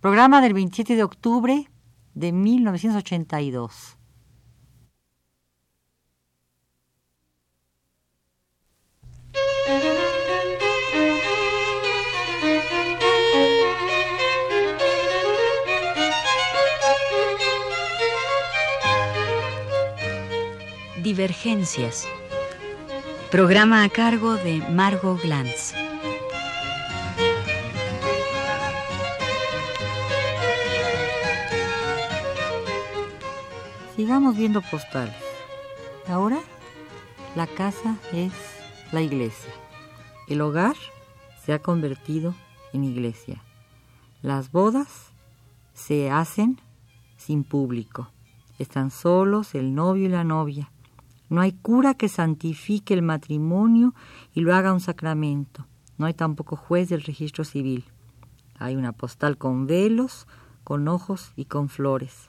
Programa del 27 de octubre de 1982. Divergencias. Programa a cargo de Margot Glantz. Sigamos viendo postales. Ahora la casa es la iglesia. El hogar se ha convertido en iglesia. Las bodas se hacen sin público. Están solos el novio y la novia. No hay cura que santifique el matrimonio y lo haga un sacramento. No hay tampoco juez del registro civil. Hay una postal con velos, con ojos y con flores.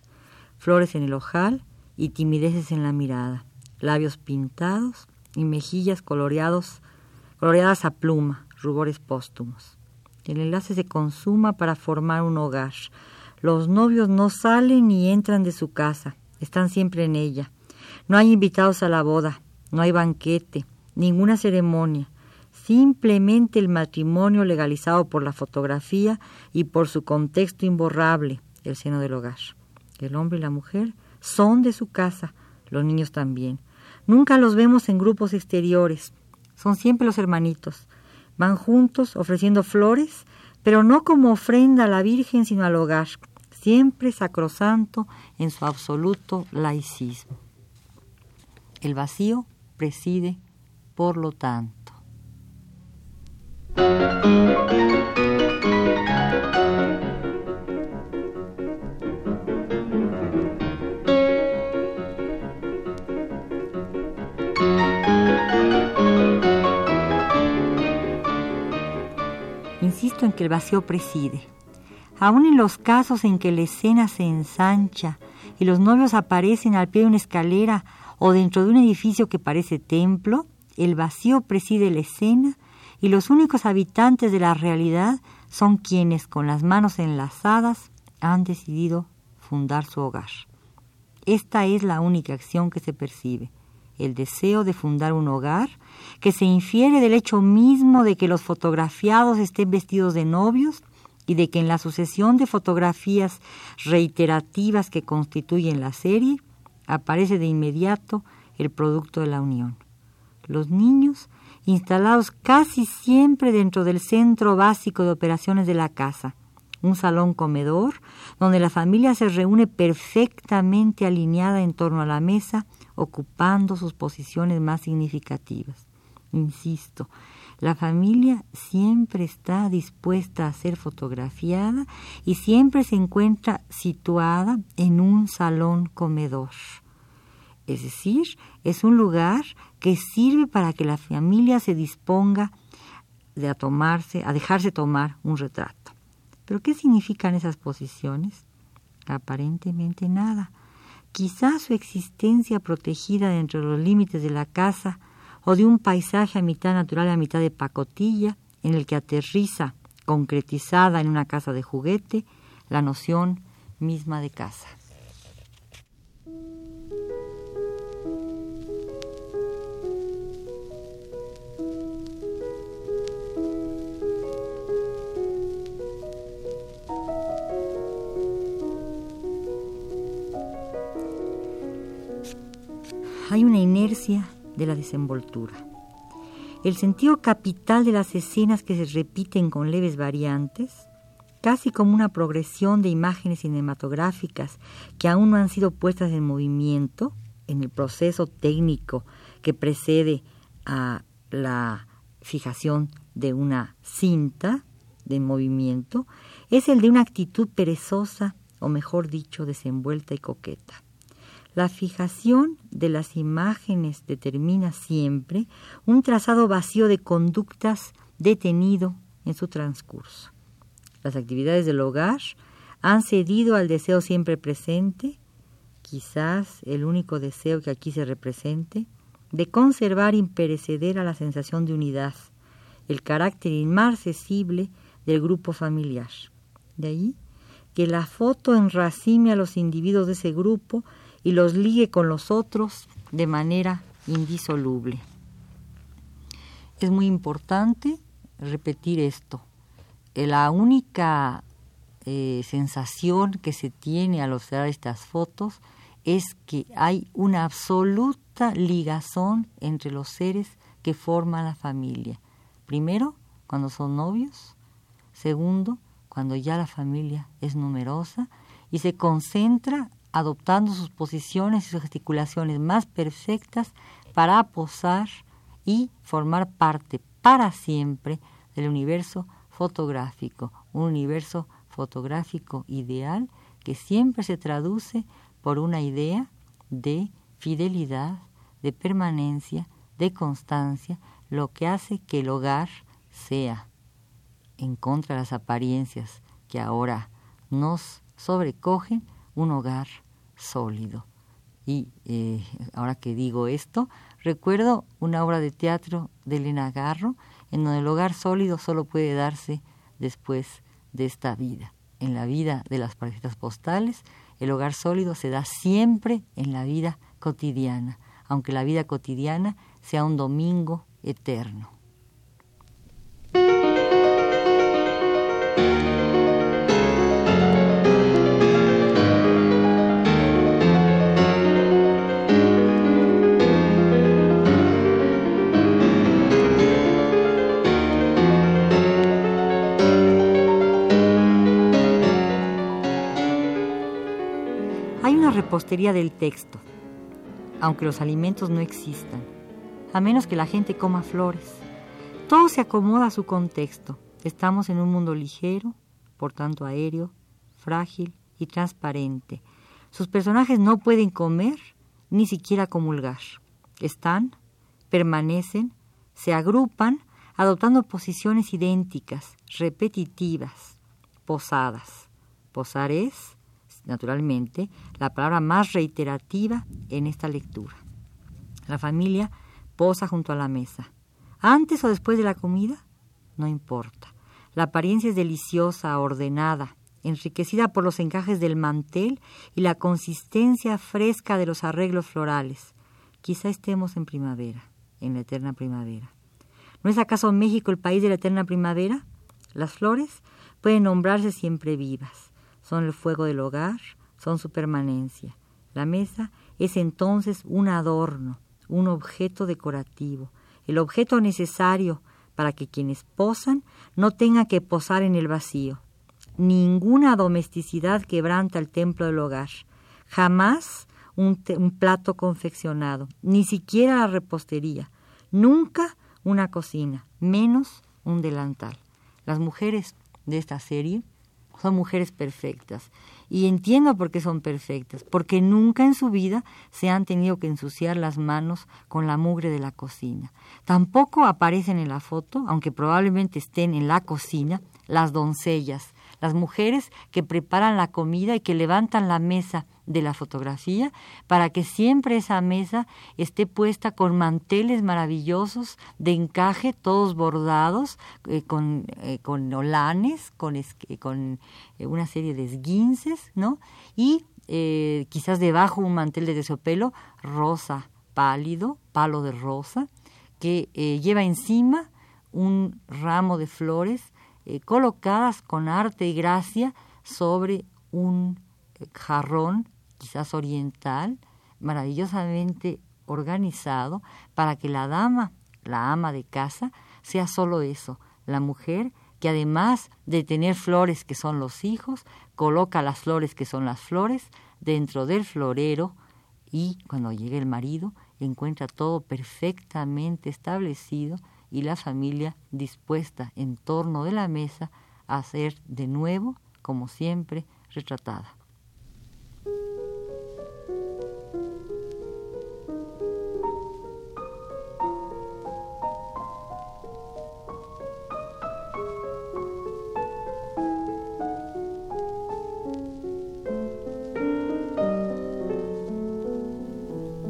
Flores en el ojal y timideces en la mirada. Labios pintados y mejillas coloreados, coloreadas a pluma, rubores póstumos. El enlace se consuma para formar un hogar. Los novios no salen ni entran de su casa, están siempre en ella. No hay invitados a la boda, no hay banquete, ninguna ceremonia, simplemente el matrimonio legalizado por la fotografía y por su contexto imborrable, el seno del hogar. El hombre y la mujer son de su casa, los niños también. Nunca los vemos en grupos exteriores, son siempre los hermanitos. Van juntos ofreciendo flores, pero no como ofrenda a la Virgen, sino al hogar, siempre sacrosanto en su absoluto laicismo. El vacío preside, por lo tanto. En que el vacío preside. Aun en los casos en que la escena se ensancha y los novios aparecen al pie de una escalera o dentro de un edificio que parece templo, el vacío preside la escena y los únicos habitantes de la realidad son quienes con las manos enlazadas han decidido fundar su hogar. Esta es la única acción que se percibe, el deseo de fundar un hogar, que se infiere del hecho mismo de que los fotografiados estén vestidos de novios y de que en la sucesión de fotografías reiterativas que constituyen la serie aparece de inmediato el producto de la unión. Los niños, instalados casi siempre dentro del centro básico de operaciones de la casa, un salón comedor donde la familia se reúne perfectamente alineada en torno a la mesa, ocupando sus posiciones más significativas. Insisto, la familia siempre está dispuesta a ser fotografiada y siempre se encuentra situada en un salón comedor. Es decir, es un lugar que sirve para que la familia se disponga de a tomarse, a dejarse tomar un retrato. Pero ¿qué significan esas posiciones? Aparentemente nada. Quizás su existencia protegida dentro de los límites de la casa o de un paisaje a mitad natural a mitad de pacotilla, en el que aterriza, concretizada en una casa de juguete, la noción misma de casa. Hay una inercia de la desenvoltura. El sentido capital de las escenas que se repiten con leves variantes, casi como una progresión de imágenes cinematográficas que aún no han sido puestas en movimiento en el proceso técnico que precede a la fijación de una cinta de movimiento, es el de una actitud perezosa, o mejor dicho, desenvuelta y coqueta. La fijación de las imágenes determina siempre un trazado vacío de conductas detenido en su transcurso. Las actividades del hogar han cedido al deseo siempre presente, quizás el único deseo que aquí se represente, de conservar imperecedera la sensación de unidad, el carácter inmarcesible del grupo familiar. De ahí que la foto enracime a los individuos de ese grupo y los ligue con los otros de manera indisoluble. Es muy importante repetir esto. La única eh, sensación que se tiene al observar estas fotos es que hay una absoluta ligazón entre los seres que forman la familia. Primero, cuando son novios. Segundo, cuando ya la familia es numerosa y se concentra adoptando sus posiciones y sus gesticulaciones más perfectas para posar y formar parte para siempre del universo fotográfico, un universo fotográfico ideal que siempre se traduce por una idea de fidelidad, de permanencia, de constancia, lo que hace que el hogar sea, en contra de las apariencias que ahora nos sobrecogen, un hogar sólido. Y eh, ahora que digo esto, recuerdo una obra de teatro de Elena Garro, en donde el hogar sólido solo puede darse después de esta vida. En la vida de las parejas postales, el hogar sólido se da siempre en la vida cotidiana, aunque la vida cotidiana sea un domingo eterno. Repostería del texto, aunque los alimentos no existan, a menos que la gente coma flores. Todo se acomoda a su contexto. Estamos en un mundo ligero, por tanto aéreo, frágil y transparente. Sus personajes no pueden comer ni siquiera comulgar. Están, permanecen, se agrupan, adoptando posiciones idénticas, repetitivas, posadas. Posar es, naturalmente, la palabra más reiterativa en esta lectura. La familia posa junto a la mesa. Antes o después de la comida, no importa. La apariencia es deliciosa, ordenada, enriquecida por los encajes del mantel y la consistencia fresca de los arreglos florales. Quizá estemos en primavera, en la eterna primavera. ¿No es acaso México el país de la eterna primavera? Las flores pueden nombrarse siempre vivas. Son el fuego del hogar, son su permanencia. La mesa es entonces un adorno, un objeto decorativo, el objeto necesario para que quienes posan no tengan que posar en el vacío. Ninguna domesticidad quebranta el templo del hogar. Jamás un, un, plato confeccionado, ni siquiera la repostería. Nunca una cocina, menos un delantal. Las mujeres de esta serie son mujeres perfectas. Y entiendo por qué son perfectas, porque nunca en su vida se han tenido que ensuciar las manos con la mugre de la cocina. Tampoco aparecen en la foto, aunque probablemente estén en la cocina, las doncellas, las mujeres que preparan la comida y que levantan la mesa de la fotografía para que siempre esa mesa esté puesta con manteles maravillosos de encaje, todos bordados, eh, con, eh, con olanes, con, con eh, una serie de esguinces, ¿no? Y quizás debajo un mantel de terciopelo rosa pálido, palo de rosa, que lleva encima un ramo de flores colocadas con arte y gracia sobre un jarrón quizás oriental, maravillosamente organizado para que la dama, la ama de casa, sea solo eso, la mujer que además de tener flores que son los hijos, coloca las flores que son las flores dentro del florero y cuando llegue el marido encuentra todo perfectamente establecido y la familia dispuesta en torno de la mesa a ser de nuevo, como siempre, retratada.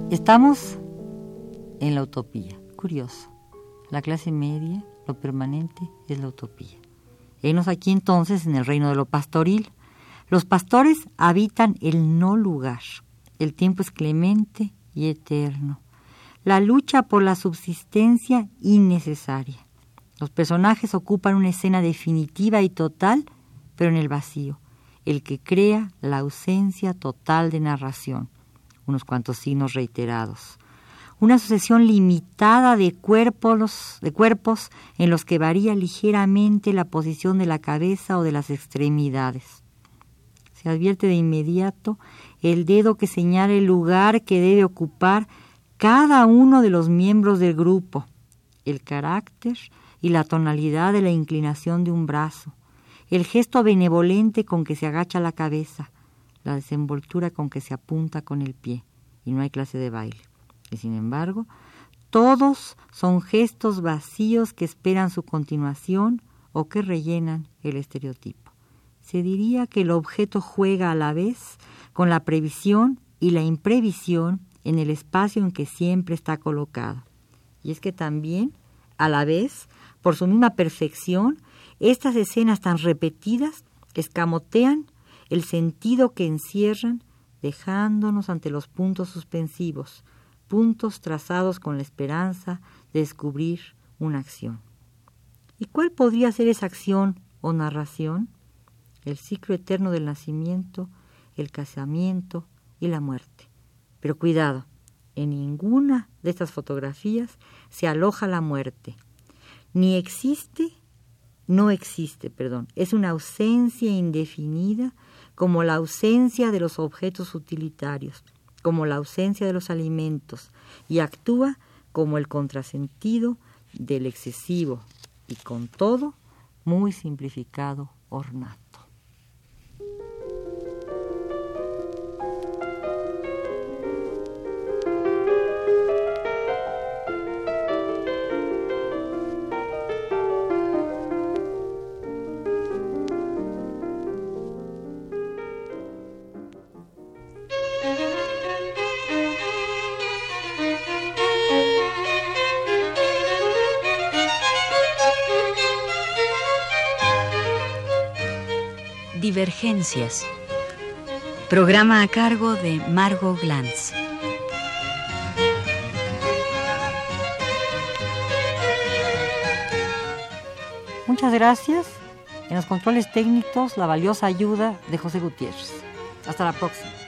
Estamos en la utopía, curioso. La clase media, lo permanente, es la utopía. Enos aquí entonces en el reino de lo pastoril. Los pastores habitan el no lugar. El tiempo es clemente y eterno. La lucha por la subsistencia innecesaria. Los personajes ocupan una escena definitiva y total, pero en el vacío, el que crea la ausencia total de narración, unos cuantos signos reiterados, una sucesión limitada de cuerpos, de cuerpos en los que varía ligeramente la posición de la cabeza o de las extremidades. Se advierte de inmediato el dedo que señala el lugar que debe ocupar cada uno de los miembros del grupo, el carácter y la tonalidad de la inclinación de un brazo, el gesto benevolente con que se agacha la cabeza, la desenvoltura con que se apunta con el pie, y no hay clase de baile. Y sin embargo, todos son gestos vacíos que esperan su continuación o que rellenan el estereotipo. Se diría que el objeto juega a la vez con la previsión y la imprevisión en el espacio en que siempre está colocado. Y es que también, a la vez, por su misma perfección, estas escenas tan repetidas escamotean el sentido que encierran, dejándonos ante los puntos suspensivos, puntos trazados con la esperanza de descubrir una acción. ¿Y cuál podría ser esa acción o narración? El ciclo eterno del nacimiento, el casamiento y la muerte. Pero cuidado, en ninguna de estas fotografías se aloja la muerte. Ni existe, no existe, perdón. Es una ausencia indefinida como la ausencia de los objetos utilitarios, como la ausencia de los alimentos, y actúa como el contrasentido del excesivo y con todo muy simplificado ornato. Divergencias. Programa a cargo de Margot Glantz. Muchas gracias. En los controles técnicos, la valiosa ayuda de José Gutiérrez. Hasta la próxima.